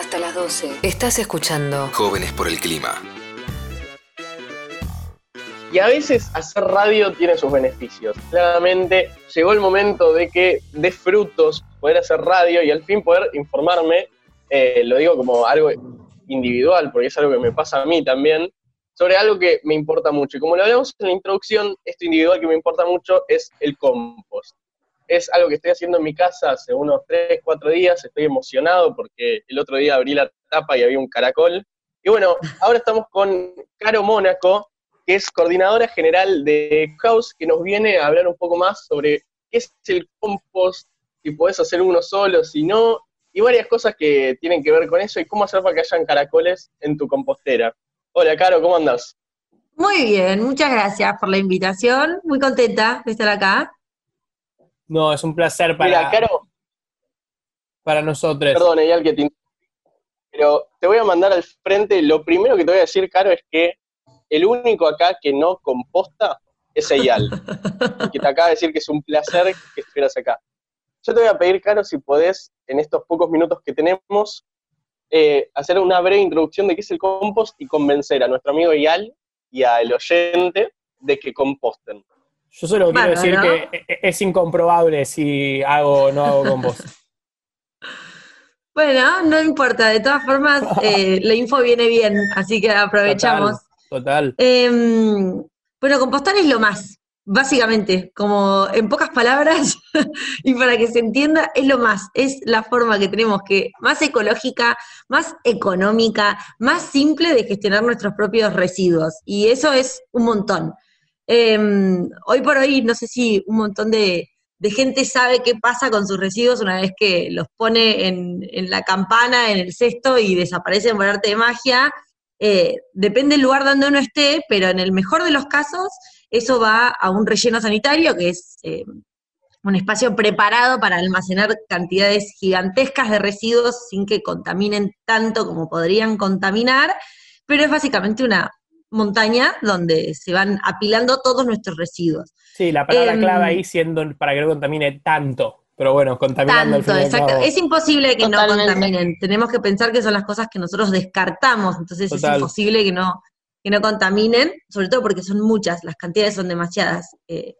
Hasta las 12. Estás escuchando Jóvenes por el Clima. Y a veces hacer radio tiene sus beneficios. Claramente llegó el momento de que dé frutos poder hacer radio y al fin poder informarme, eh, lo digo como algo individual, porque es algo que me pasa a mí también, sobre algo que me importa mucho. Y como lo hablamos en la introducción, esto individual que me importa mucho es el compost es algo que estoy haciendo en mi casa hace unos 3, 4 días, estoy emocionado porque el otro día abrí la tapa y había un caracol. Y bueno, ahora estamos con Caro Mónaco, que es coordinadora general de House, que nos viene a hablar un poco más sobre qué es el compost, si podés hacer uno solo, si no, y varias cosas que tienen que ver con eso y cómo hacer para que hayan caracoles en tu compostera. Hola, Caro, ¿cómo andas? Muy bien, muchas gracias por la invitación. Muy contenta de estar acá. No, es un placer para, para nosotros. Perdón, Eyal, que te pero te voy a mandar al frente. Lo primero que te voy a decir, Caro, es que el único acá que no composta es Eyal. que te acaba de decir que es un placer que estuvieras acá. Yo te voy a pedir, Caro, si podés, en estos pocos minutos que tenemos, eh, hacer una breve introducción de qué es el compost y convencer a nuestro amigo Eyal y al oyente de que composten. Yo solo quiero decir que e-, e-, es incomprobable si hago o no hago con vos. Bueno, no importa, de todas formas, eh, la info viene bien, así que aprovechamos. Total. Em, bueno, compostar es lo más, básicamente, como en pocas palabras, y para que se entienda, es lo más, es la forma que tenemos que, más ecológica, más económica, más simple de gestionar nuestros propios residuos. Y eso es un montón. Em, hoy por hoy, no sé si un montón de, gente sabe qué pasa con sus residuos una vez que los pone en, la campana, en el cesto y desaparecen por arte de magia. Eh, depende del lugar donde uno esté, pero en el mejor de los casos, eso va a un relleno sanitario, que es eh, un espacio preparado para almacenar cantidades gigantescas de residuos sin que contaminen tanto como podrían contaminar, pero es básicamente una, montaña donde se van apilando todos nuestros residuos. Sí, la palabra em, clave ahí siendo para que no contamine tanto. Pero bueno, contaminando tanto, exacto. Es imposible que no contaminen. Tenemos que pensar que son las cosas que nosotros descartamos. Entonces es imposible que no, que no contaminen, sobre todo porque son muchas, las cantidades son demasiadas. Eh,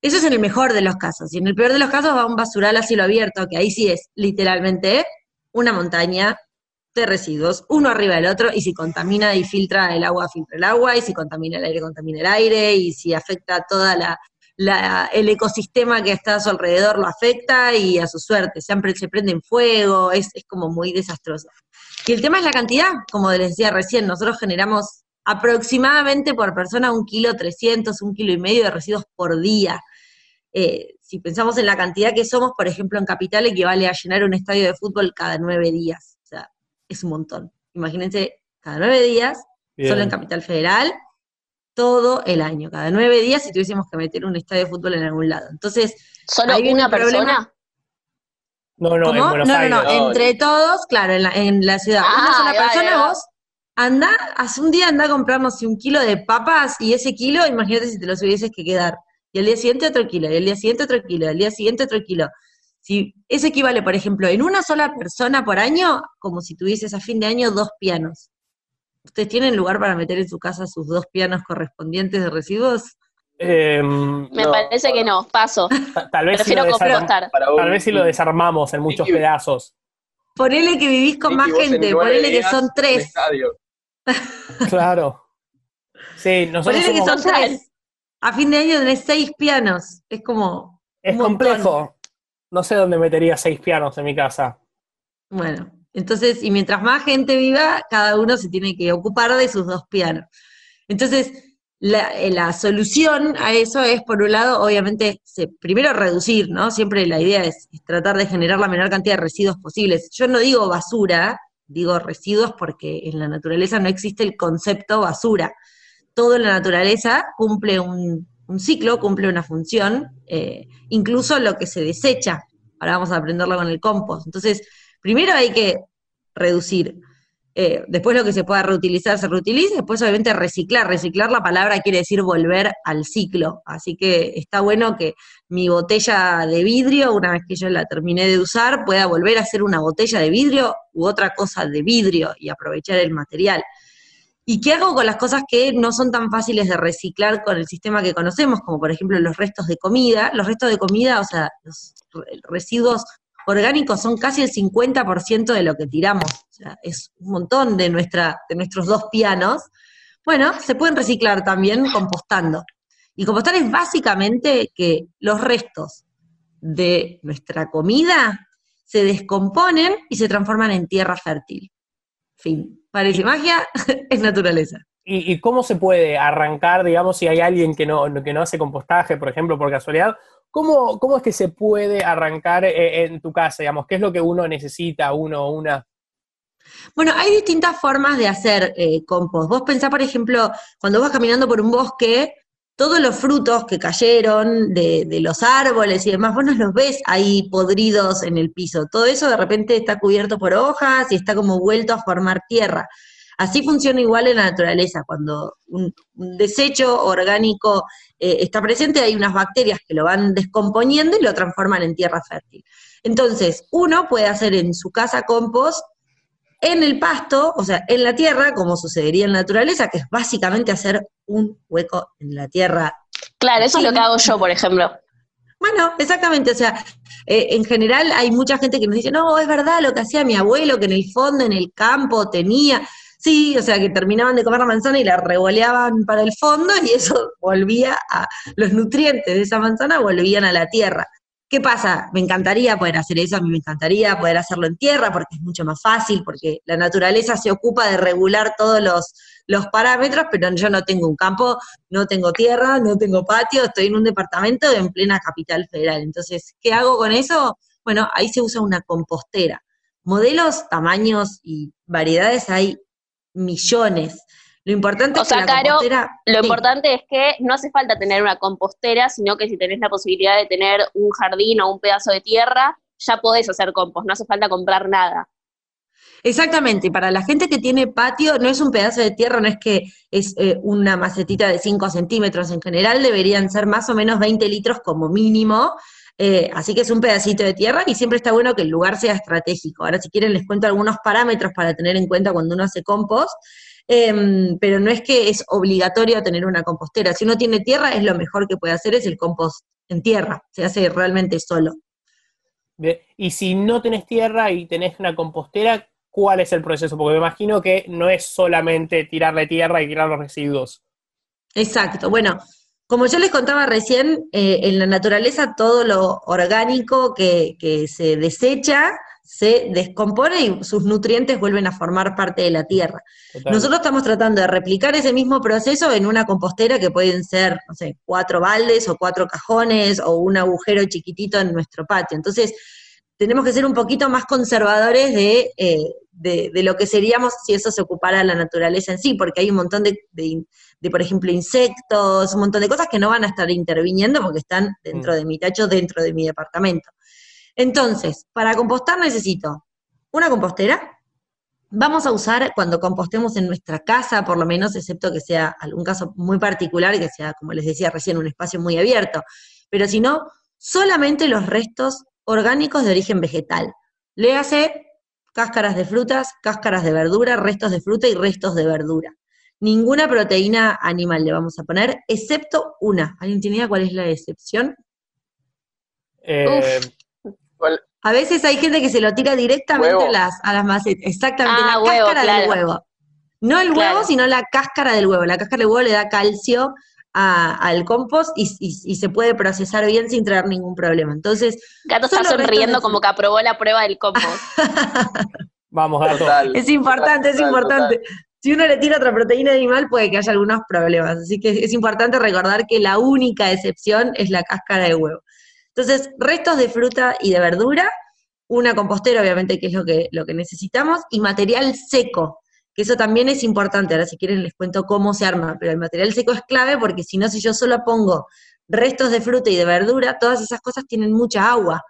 eso es en el mejor de los casos. Y en el peor de los casos va un basural a cielo abierto, que ahí sí es literalmente una montaña de residuos, uno arriba del otro, y si contamina y filtra el agua, filtra el agua, y si contamina el aire, contamina el aire, y si afecta toda la, el ecosistema que está a su alrededor lo afecta y a su suerte, siempre se prende en fuego, es, es como muy desastroso. Y el tema es la cantidad, como les decía recién, nosotros generamos aproximadamente por persona un kilo trescientos, un kilo y medio de residuos por día. Eh, si pensamos en la cantidad que somos, por ejemplo, en Capital equivale a llenar un estadio de fútbol cada nueve días es un montón. Imagínense, cada nueve días, solo en Capital Federal, todo el año, cada nueve días si tuviésemos que meter un estadio de fútbol en algún lado. Entonces, ¿solo hay una persona? No, no, no, no, no, entre todos, claro, en la, ciudad. una ah, sola persona, vos anda, hace un día anda a comprarnos un kilo de papas y ese kilo, imagínate si te lo hubieses que quedar. Y al día siguiente otro kilo, y al día siguiente otro kilo, y al día siguiente otro kilo. Si eso equivale, por ejemplo, en una sola persona por año, como si tuvieses a fin de año dos pianos. ¿Ustedes tienen lugar para meter en su casa sus dos pianos correspondientes de residuos? Em, Me parece que no, paso. Tal vez, si lo tal vez si lo desarmamos en muchos pedazos. Ponele que vivís con más gente, ponele que son tres. claro. Sí, nosotros ponele que son tres. A fin de año tenés seis pianos. Es como. Es complejo no sé dónde metería seis pianos en mi casa. Bueno, entonces, y mientras más gente viva, cada uno se tiene que ocupar de sus dos pianos. Entonces, la, eh, solución a eso es, por un lado, obviamente, primero reducir, ¿no? Siempre la idea es, tratar de generar la menor cantidad de residuos posibles. Yo no digo basura, digo residuos porque en la naturaleza no existe el concepto basura. Todo en la naturaleza cumple un, ciclo, cumple una función, eh, incluso lo que se desecha. Ahora vamos a aprenderlo con el compost. Entonces, primero hay que reducir. eh, después lo que se pueda reutilizar se reutiliza, después obviamente reciclar. Reciclar la palabra quiere decir volver al ciclo. Así que está bueno que mi botella de vidrio, una vez que yo la terminé de usar, pueda volver a ser una botella de vidrio u otra cosa de vidrio y aprovechar el material. ¿Y qué hago con las cosas que no son tan fáciles de reciclar con el sistema que conocemos, como por ejemplo los restos de comida? Los restos de comida, o sea, los residuos orgánicos son casi el 50% de lo que tiramos. O sea, es un montón de, nuestra, de nuestros dos pianos. Bueno, se pueden reciclar también compostando. Y compostar es básicamente que los restos de nuestra comida se descomponen y se transforman en tierra fértil. Fin. Parece magia, es naturaleza. ¿Y, cómo se puede arrancar, digamos, si hay alguien que no, que no hace compostaje, por ejemplo, por casualidad? ¿Cómo, ¿Cómo es que se puede arrancar eh, en tu casa, digamos? ¿Qué es lo que uno necesita, uno o una? Bueno, hay distintas formas de hacer eh, compost. Vos pensás, por ejemplo, cuando vas caminando por un bosque, todos los frutos que cayeron de, los árboles y demás, vos no los ves ahí podridos en el piso. Todo eso de repente está cubierto por hojas y está como vuelto a formar tierra. Así funciona igual en la naturaleza. Cuando un, desecho orgánico eh, está presente, hay unas bacterias que lo van descomponiendo y lo transforman en tierra fértil. Entonces, uno puede hacer en su casa compost en el pasto, o sea, en la tierra, como sucedería en la naturaleza, que es básicamente hacer un hueco en la tierra. Claro, eso es lo que hago yo, por ejemplo. Bueno, exactamente, o sea, eh, en general hay mucha gente que nos dice, no, es verdad lo que hacía mi abuelo, que en el fondo, en el campo tenía, Sí, o sea que terminaban de comer la manzana y la revoleaban para el fondo y eso volvía a, los nutrientes de esa manzana volvían a la tierra. ¿Qué pasa? Me encantaría poder hacer eso, a mí me encantaría poder hacerlo en tierra porque es mucho más fácil, porque la naturaleza se ocupa de regular todos los, los parámetros, pero yo no tengo un campo, no tengo tierra, no tengo patio, estoy en un departamento en plena capital federal. Entonces, ¿qué hago con eso? Bueno, ahí se usa una compostera. Modelos, tamaños y variedades hay millones. Lo importante es que la compostera, lo importante es que no hace falta tener una compostera, sino que si tenés la posibilidad de tener un jardín o un pedazo de tierra, ya podés hacer compost, no hace falta comprar nada. Exactamente, para la gente que tiene patio, no es un pedazo de tierra, no es que es eh, una macetita de 5 centímetros, en general deberían ser más o menos 20 litros como mínimo, eh, así que es un pedacito de tierra y siempre está bueno que el lugar sea estratégico. Ahora, si quieren, les cuento algunos parámetros para tener en cuenta cuando uno hace compost. Em, pero no es que es obligatorio tener una compostera. Si uno tiene tierra, es lo mejor que puede hacer es el compost en tierra. Se hace realmente solo. Y si no tenés tierra y tenés una compostera, ¿cuál es el proceso? Porque me imagino que no es solamente tirarle tierra y tirar los residuos. Exacto. Bueno, como yo les contaba recién, eh, en la naturaleza todo lo orgánico que, se desecha se descompone y sus nutrientes vuelven a formar parte de la tierra. Nosotros estamos tratando de replicar ese mismo proceso en una compostera que pueden ser, no sé, cuatro baldes o cuatro cajones o un agujero chiquitito en nuestro patio. Entonces, tenemos que ser un poquito más conservadores de, eh, de, lo que seríamos si eso se ocupara la naturaleza en sí, porque hay un montón de, de, por ejemplo, insectos, un montón de cosas que no van a estar interviniendo porque están dentro mm. de mi tacho, dentro de mi departamento. Entonces, para compostar necesito una compostera. Vamos a usar cuando compostemos en nuestra casa, por lo menos, excepto que sea algún caso muy particular, que sea, como les decía recién, un espacio muy abierto. Pero si no, solamente los restos orgánicos de origen vegetal. Léase cáscaras de frutas, cáscaras de verdura, restos de fruta y restos de verdura. Ninguna proteína animal le vamos a poner, excepto una. ¿Alguien tiene idea cuál es la excepción? Eh, a veces hay gente que se lo tira directamente a las, a las macetas. Exactamente, ah, la cáscara del huevo. No el huevo, sino la cáscara del huevo. La cáscara del huevo le da calcio al compost y, se puede procesar bien sin traer ningún problema. Entonces. Gato está sonriendo como que aprobó la prueba del compost. Vamos, Gato. es importante, es importante. Si uno le tira otra proteína animal, puede que haya algunos problemas. Así que es importante recordar que la única excepción es la cáscara de huevo. Entonces, restos de fruta y de verdura, una compostera, obviamente, que es lo que, lo que necesitamos, y material seco que eso también es importante. Ahora, si quieren, les cuento cómo se arma, pero el material seco es clave porque si no, si yo solo pongo restos de fruta y de verdura, todas esas cosas tienen mucha agua.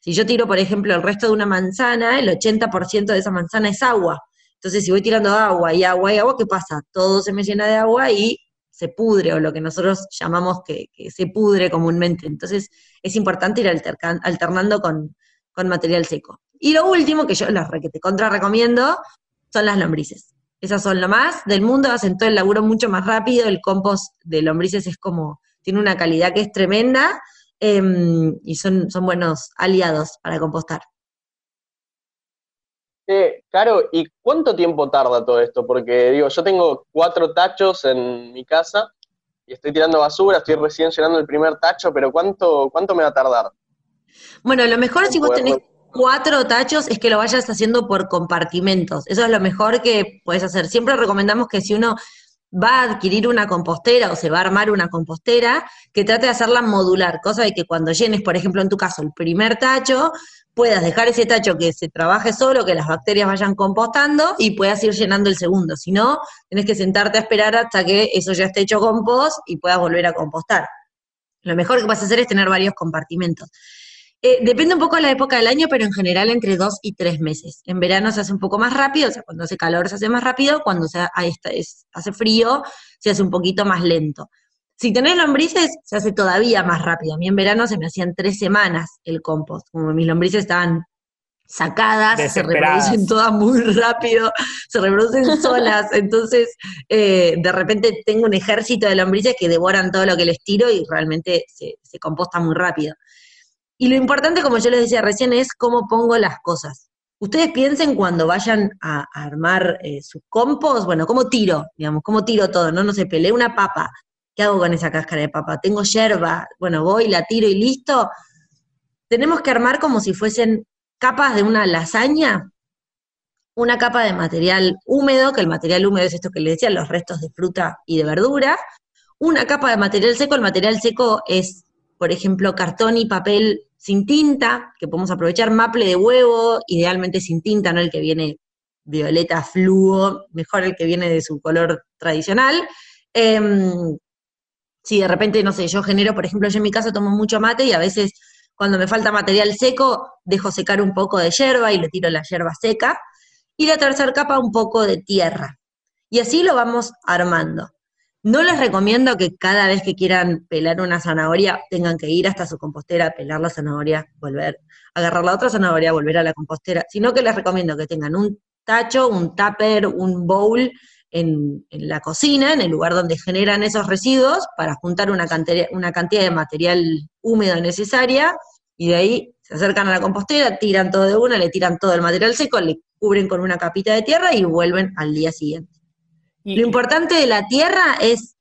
Si yo tiro, por ejemplo, el resto de una manzana, el 80% de esa manzana es agua. Entonces, si voy tirando agua y agua y agua, ¿qué pasa? Todo se me llena de agua y se pudre, o lo que nosotros llamamos que, se pudre comúnmente. Entonces, es importante ir alternando con, material seco. Y lo último, que yo las que te contra recomiendo, son las lombrices. Esas son lo más del mundo, hacen todo el laburo mucho más rápido, el compost de lombrices es como, tiene una calidad que es tremenda, em, y son, son buenos aliados para compostar. Claro, ¿y cuánto tiempo tarda todo esto? Porque digo, yo tengo cuatro tachos en mi casa y estoy tirando basura, estoy recién llenando el primer tacho, pero ¿cuánto, cuánto me va a tardar? Bueno, lo mejor si vos tenés cuatro tachos es que lo vayas haciendo por compartimentos. Eso es lo mejor que puedes hacer. Siempre recomendamos que si uno va a adquirir una compostera o se va a armar una compostera, que trate de hacerla modular, cosa de que cuando llenes, por ejemplo, en tu caso, el primer tacho, puedas dejar ese tacho que se trabaje solo, que las bacterias vayan compostando y puedas ir llenando el segundo. Si no, tienes que sentarte a esperar hasta que eso ya esté hecho compost y puedas volver a compostar. Lo mejor que vas a hacer es tener varios compartimentos. Eh, depende un poco de la época del año, pero en general entre dos y tres meses. En verano se hace un poco más rápido, o sea, cuando hace calor se hace más rápido, cuando se, hace frío se hace un poquito más lento. Si tenés lombrices, se hace todavía más rápido. A mí en verano se me hacían tres semanas el compost. Como mis lombrices estaban sacadas, se reproducen todas muy rápido, se reproducen solas, entonces eh, de repente tengo un ejército de lombrices que devoran todo lo que les tiro y realmente se, se composta muy rápido. Y lo importante, como yo les decía recién, es cómo pongo las cosas. Ustedes piensen cuando vayan a, armar eh, su compost, bueno, ¿cómo tiro? Digamos, ¿cómo tiro todo? No, no sé, peleé una papa. ¿Qué hago con esa cáscara de papa? Tengo yerba, bueno, voy, la tiro y listo. Tenemos que armar como si fuesen capas de una lasaña, una capa de material húmedo, que el material húmedo es esto que les decía, los restos de fruta y de verdura, una capa de material seco, el material seco es, por ejemplo, cartón y papel sin tinta, que podemos aprovechar maple de huevo, idealmente sin tinta, no el que viene violeta fluo, mejor el que viene de su color tradicional. Em, si de repente, no sé, yo genero, por ejemplo, yo en mi casa tomo mucho mate y a veces cuando me falta material seco, dejo secar un poco de hierba y le tiro la hierba seca. Y la tercera capa, un poco de tierra. Y así lo vamos armando. No les recomiendo que cada vez que quieran pelar una zanahoria tengan que ir hasta su compostera, pelar la zanahoria, volver, agarrar la otra zanahoria, volver a la compostera, sino que les recomiendo que tengan un tacho, un tupper, un bowl en, la cocina, en el lugar donde generan esos residuos, para juntar una cantidad, una cantidad de material húmedo necesaria, y de ahí se acercan a la compostera, tiran todo de una, le tiran todo el material seco, le cubren con una capita de tierra y vuelven al día siguiente. Lo importante de la tierra es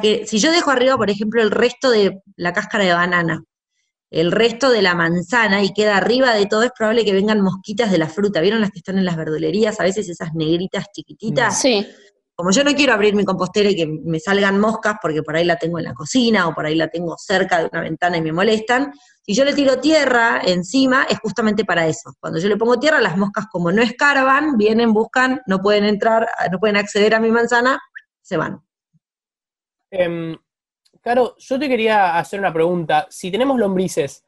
que si yo dejo arriba, por ejemplo, el resto de la cáscara de banana, el resto de la manzana y queda arriba de todo, es probable que vengan mosquitas de la fruta. ¿Vieron las que están en las verdulerías? A veces esas negritas chiquititas. Sí como yo no quiero abrir mi compostera y que me salgan moscas porque por ahí la tengo en la cocina o por ahí la tengo cerca de una ventana y me molestan, si yo le tiro tierra encima es justamente para eso. Cuando yo le pongo tierra, las moscas como no escarban, vienen, buscan, no pueden entrar, no pueden acceder a mi manzana, se van. Eh, claro, yo te quería hacer una pregunta. Si tenemos lombrices,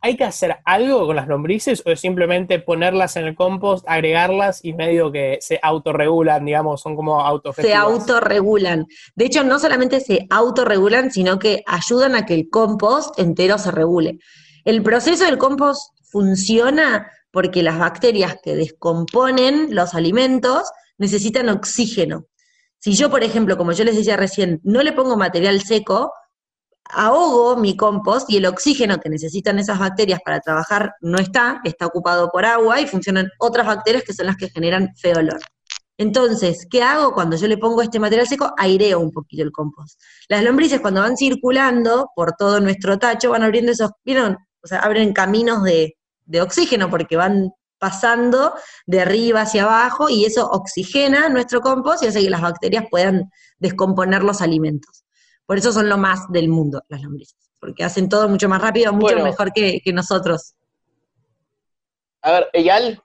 ¿Hay que hacer algo con las lombrices o es simplemente ponerlas en el compost, agregarlas y medio que se autorregulan, digamos, son como autogestivas? Se autorregulan. De hecho, no solamente se autorregulan, sino que ayudan a que el compost entero se regule. El proceso del compost funciona porque las bacterias que descomponen los alimentos necesitan oxígeno. Si yo, por ejemplo, como yo les decía recién, no le pongo material seco, ahogo mi compost y el oxígeno que necesitan esas bacterias para trabajar no está, está ocupado por agua y funcionan otras bacterias que son las que generan feo olor. Entonces, ¿qué hago cuando yo le pongo este material seco? Aireo un poquito el compost. Las lombrices cuando van circulando por todo nuestro tacho van abriendo esos, ¿vieron? O sea, abren caminos de, de oxígeno porque van pasando de arriba hacia abajo y eso oxigena nuestro compost y hace que las bacterias puedan descomponer los alimentos. Por eso son lo más del mundo las lombrices, porque hacen todo mucho más rápido, mucho mejor que, nosotros. A ver, Eyal,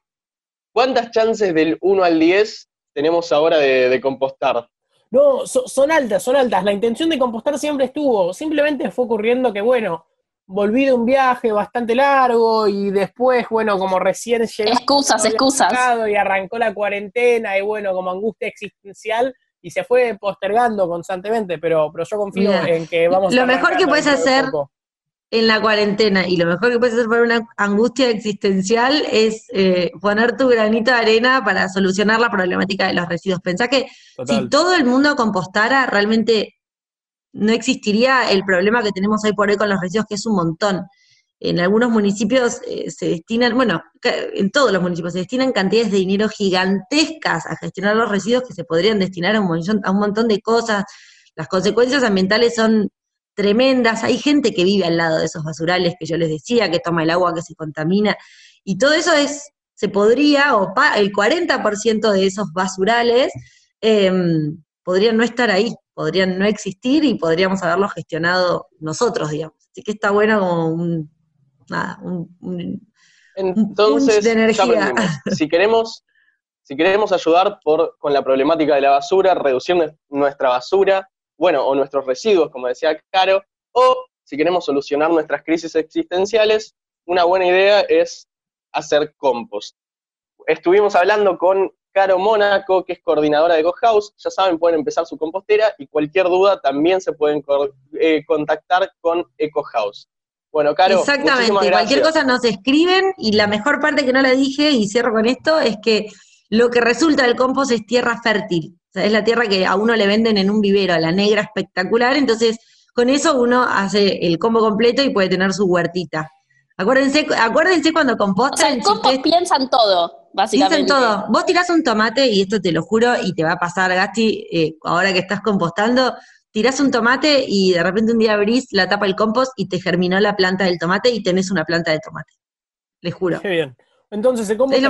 ¿cuántas chances del 1 al 10 tenemos ahora de, compostar? No, son altas, son altas. La intención de compostar siempre estuvo. Simplemente fue ocurriendo que, bueno, volví de un viaje bastante largo y después, bueno, como recién llegué. Excusas, excusas. Y arrancó la cuarentena y bueno, como angustia existencial y se fue postergando constantemente, pero, pero yo confío en que vamos Lo mejor que puedes hacer en la cuarentena y lo mejor que puedes hacer para una angustia existencial es eh, poner tu granito de arena para solucionar la problemática de los residuos. Pensá que si todo el mundo compostara, realmente no existiría el problema que tenemos hoy por hoy con los residuos, que es un montón. En algunos municipios eh, se destinan, bueno, en todos los municipios se destinan cantidades de dinero gigantescas a gestionar los residuos que se podrían destinar a un, montón, a un montón de cosas. Las consecuencias ambientales son tremendas. Hay gente que vive al lado de esos basurales que yo les decía, que toma el agua que se contamina. Y todo eso es, se podría, o el 40% de esos basurales em, podrían no estar ahí podrían no existir y podríamos haberlo gestionado nosotros, digamos. Así que está bueno como un, nada, un, Entonces, de energía. si queremos, si queremos ayudar por, con la problemática de la basura, reducir nuestra basura, bueno, o nuestros residuos, como decía Caro, o si queremos solucionar nuestras crisis existenciales, una buena idea es hacer compost. Estuvimos hablando con Caro Mónaco, que es coordinadora de GoHouse. Ya saben, pueden empezar su compostera y cualquier duda también se pueden eh, contactar con EcoHouse. Bueno, Caro. Exactamente, cualquier cosa nos escriben y la mejor parte que no la dije y cierro con esto es que lo que resulta del compost es tierra fértil. O sea, es la tierra que a uno le venden en un vivero, a la negra espectacular. Entonces, con eso uno hace el combo completo y puede tener su huertita. Acuérdense, acuérdense cuando compostan. O sea, el compost piensan todo. Básicamente. Dicen todo. Vos tirás un tomate, y esto te lo juro, y te va a pasar, Gasti, eh, ahora que estás compostando, tirás un tomate y de repente un día abrís la tapa del compost y te germinó la planta del tomate y tenés una planta de tomate. Les juro. Qué bien. Entonces, ¿cómo te,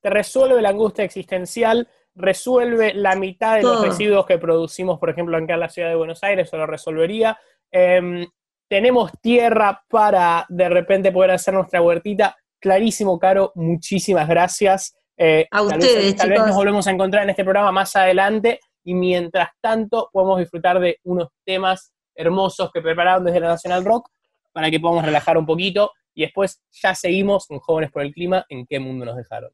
te, resuelve la angustia existencial? ¿Resuelve la mitad de los residuos que producimos, por ejemplo, acá en la ciudad de Buenos Aires? ¿O lo resolvería? Em, tenemos tierra para de repente poder hacer nuestra huertita clarísimo, Caro, muchísimas gracias. Eh, a ustedes, Tal vez nos volvemos a encontrar en este programa más adelante y mientras tanto podemos disfrutar de unos temas hermosos que prepararon desde la Nacional Rock para que podamos relajar un poquito y después ya seguimos con Jóvenes por el Clima en qué mundo nos dejaron.